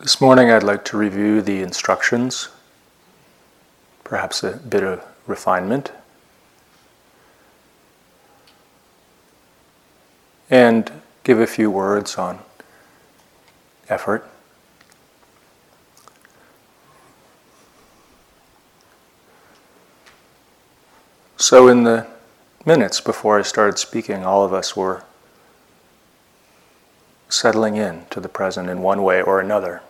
This morning I'd like to review the instructions, perhaps a bit of refinement, and give a few words on effort. So, in the minutes before I started speaking, all of us were settling in to the present in one way or another.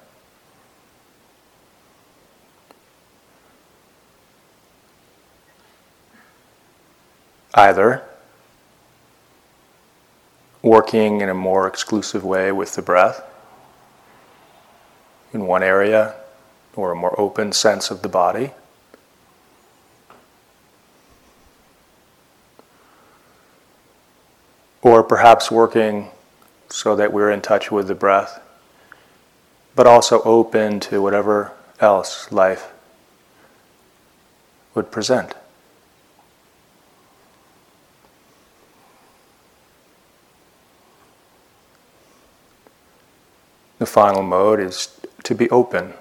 Either working in a more exclusive way with the breath in one area or a more open sense of the body. Or perhaps working so that we're in touch with the breath, but also open to whatever else life would present. The final mode is to be open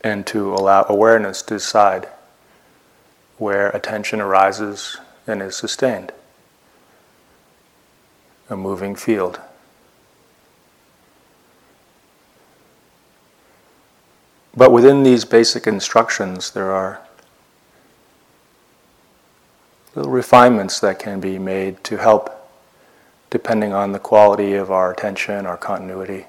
and to allow awareness to decide where attention arises and is sustained a moving field. But within these basic instructions, there are little refinements that can be made to help depending on the quality of our attention, our continuity.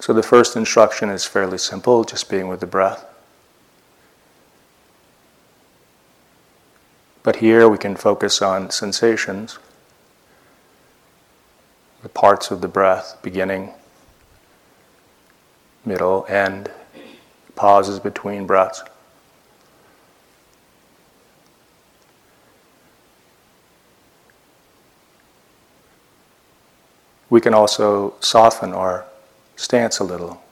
So the first instruction is fairly simple, just being with the breath. But here we can focus on sensations, the parts of the breath, beginning, middle, end, pauses between breaths. We can also soften our stance a little,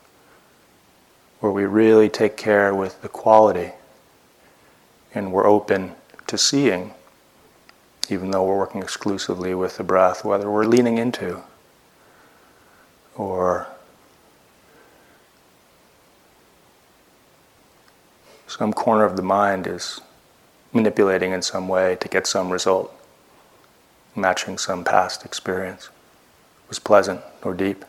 where we really take care with the quality and we're open to seeing, even though we're working exclusively with the breath, whether we're leaning into or some corner of the mind is manipulating in some way to get some result, matching some past experience, was pleasant or deep.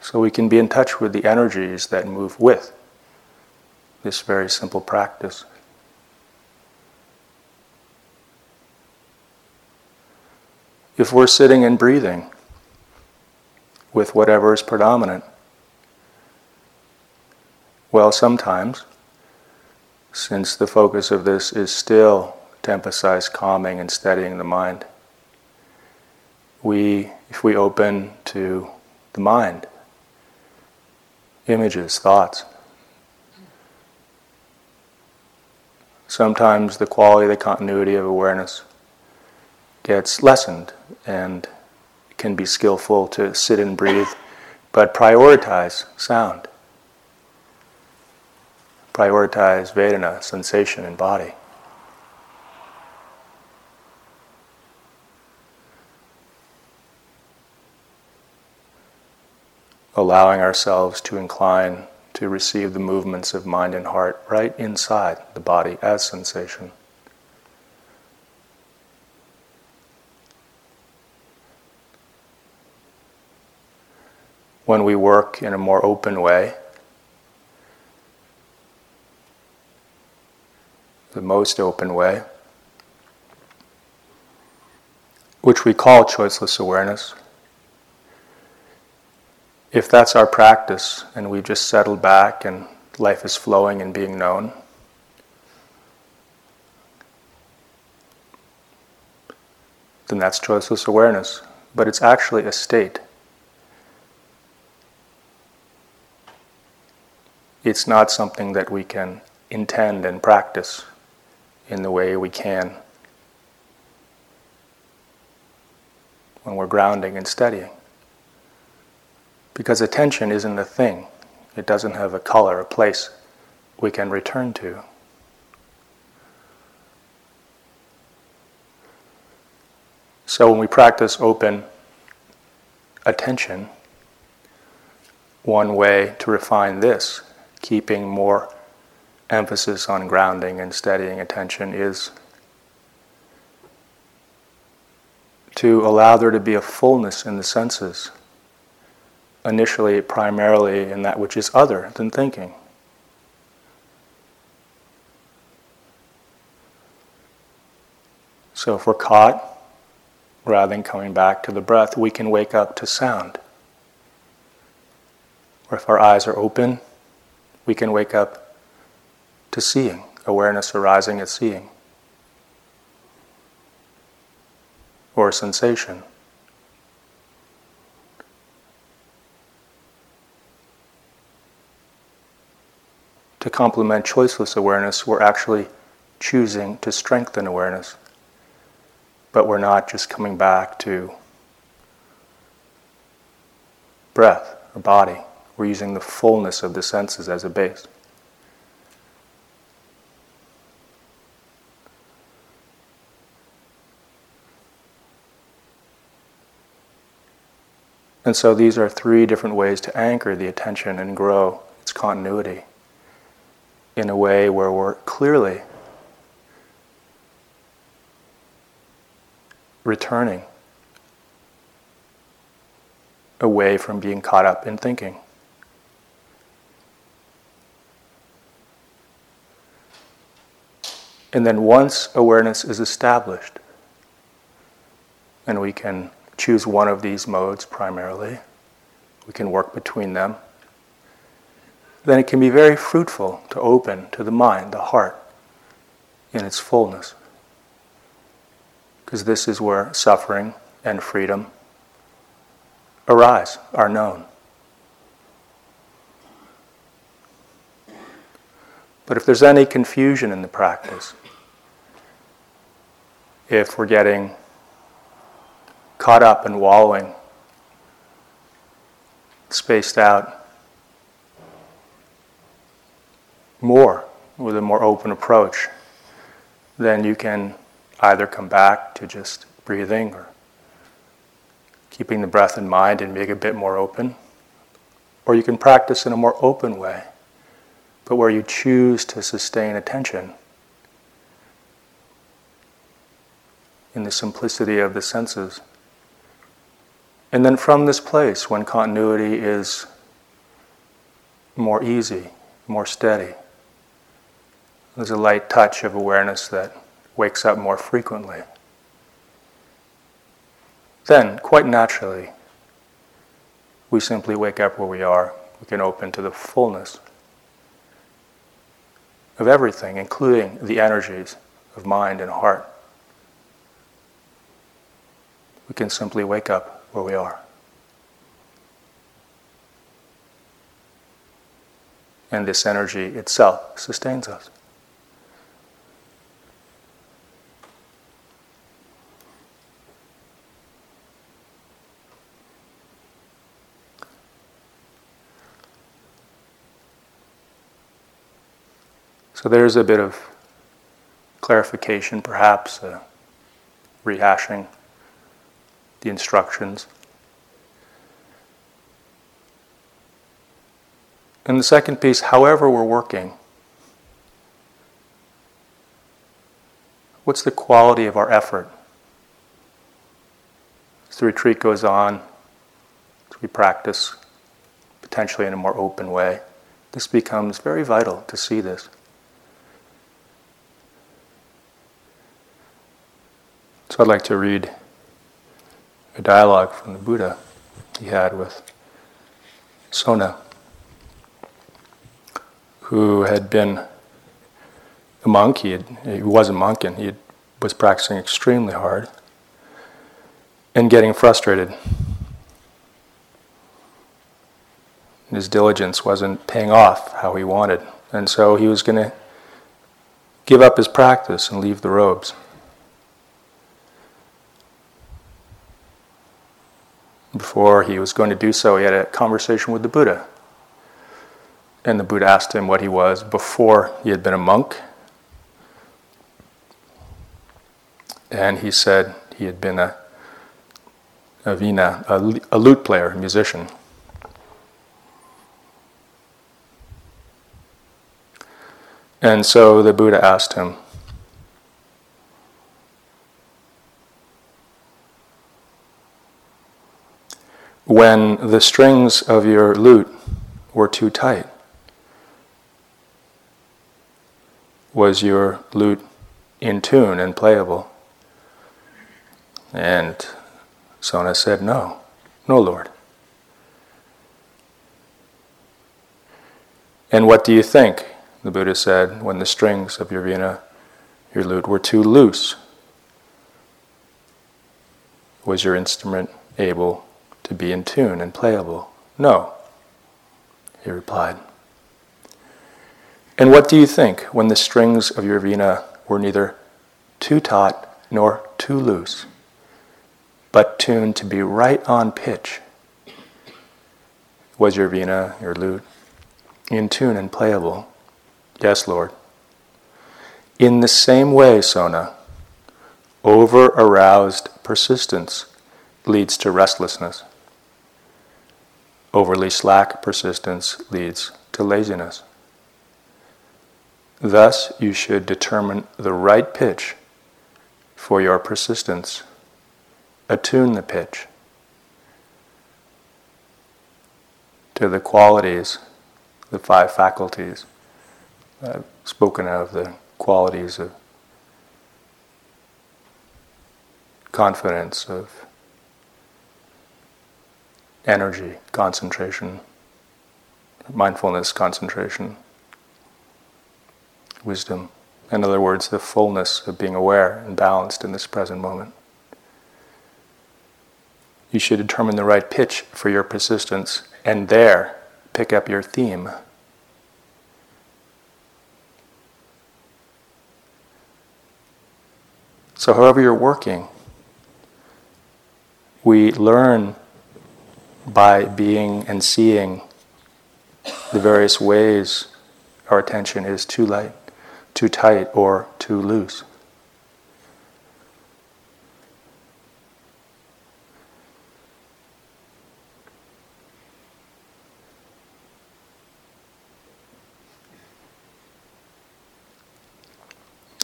So we can be in touch with the energies that move with this very simple practice. If we're sitting and breathing with whatever is predominant, well, sometimes, since the focus of this is still to emphasize calming and steadying the mind, we, if we open to the mind, images, thoughts. Sometimes the quality, the continuity of awareness gets lessened and can be skillful to sit and breathe, but prioritize sound. Prioritize Vedana, sensation and body. Allowing ourselves to incline to receive the movements of mind and heart right inside the body as sensation. When we work in a more open way, the most open way, which we call choiceless awareness if that's our practice and we've just settled back and life is flowing and being known, then that's choiceless awareness. But it's actually a state. It's not something that we can intend and practice in the way we can when we're grounding and steadying. Because attention isn't a thing, it doesn't have a color, a place we can return to. So when we practice open attention, one way to refine this, keeping more emphasis on grounding and steadying attention, is to allow there to be a fullness in the senses, initially, primarily in that which is other than thinking. So if we're caught, rather than coming back to the breath, we can wake up to sound. Or if our eyes are open, we can wake up to seeing, awareness arising at seeing. Or sensation. To complement choiceless awareness, we're actually choosing to strengthen awareness. But we're not just coming back to breath or body. We're using the fullness of the senses as a base. And so these are three different ways to anchor the attention and grow its continuity in a way where we're clearly returning away from being caught up in thinking. And then once awareness is established, and we can choose one of these modes primarily, we can work between them, then it can be very fruitful to open to the mind, the heart, in its fullness because this is where suffering and freedom arise, are known. But if there's any confusion in the practice, if we're getting caught up and wallowing, spaced out more with a more open approach, then you can either come back to just breathing or keeping the breath in mind and it a bit more open, or you can practice in a more open way, but where you choose to sustain attention in the simplicity of the senses. And then from this place, when continuity is more easy, more steady, there's a light touch of awareness that wakes up more frequently. Then, quite naturally, we simply wake up where we are. We can open to the fullness of everything, including the energies of mind and heart. We can simply wake up where we are. And this energy itself sustains us. So there's a bit of clarification, perhaps, uh, rehashing the instructions. And the second piece, however we're working, what's the quality of our effort? As the retreat goes on, as we practice, potentially in a more open way, this becomes very vital to see this. I'd like to read a dialogue from the Buddha he had with Sona, who had been a monk. He, had, he was a monk and he had, was practicing extremely hard and getting frustrated. His diligence wasn't paying off how he wanted, and so he was going to give up his practice and leave the robes. Before he was going to do so, he had a conversation with the Buddha. And the Buddha asked him what he was before he had been a monk. And he said he had been a, a vina, a, a lute player, a musician. And so the Buddha asked him, When the strings of your lute were too tight, was your lute in tune and playable? And Sona said, No, no, Lord. And what do you think? The Buddha said, when the strings of your vina, your lute, were too loose. Was your instrument able to be in tune and playable? No, he replied. And what do you think when the strings of your vina were neither too taut nor too loose, but tuned to be right on pitch? Was your vina, your lute, in tune and playable? Yes, Lord. In the same way, Sona, over aroused persistence leads to restlessness. Overly slack persistence leads to laziness. Thus, you should determine the right pitch for your persistence. Attune the pitch to the qualities, the five faculties. I've spoken of the qualities of confidence, of energy, concentration, mindfulness, concentration, wisdom. In other words, the fullness of being aware and balanced in this present moment. You should determine the right pitch for your persistence and there pick up your theme. So, however, you're working, we learn by being and seeing the various ways our attention is too light, too tight, or too loose.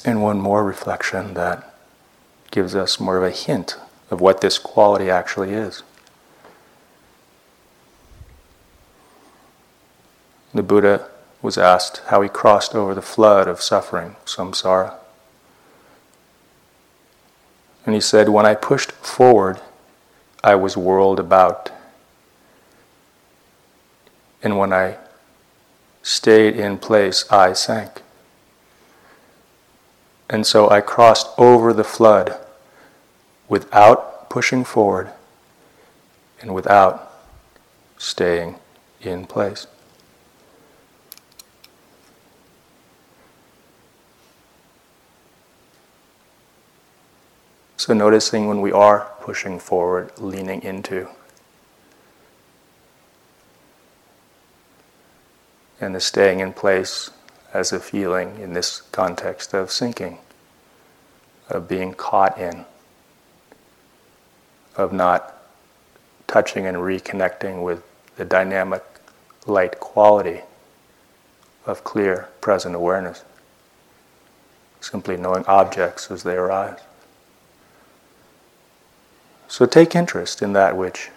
And one more reflection that gives us more of a hint of what this quality actually is. The Buddha was asked how he crossed over the flood of suffering, samsara. And he said, When I pushed forward, I was whirled about. And when I stayed in place, I sank. And so I crossed over the flood without pushing forward and without staying in place. So, noticing when we are pushing forward, leaning into. And the staying in place as a feeling in this context of sinking, of being caught in, of not touching and reconnecting with the dynamic light quality of clear present awareness, simply knowing objects as they arise. So take interest in that which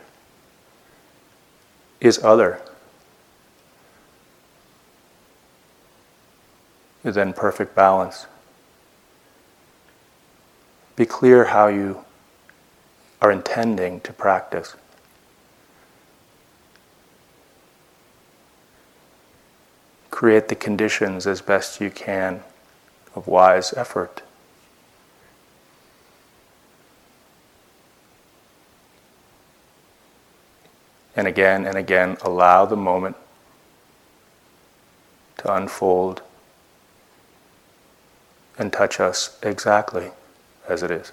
is other than perfect balance. Be clear how you are intending to practice. Create the conditions as best you can of wise effort. And again and again, allow the moment to unfold and touch us exactly as it is.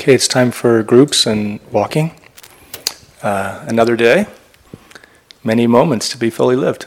Okay, it's time for groups and walking. Uh, another day, many moments to be fully lived.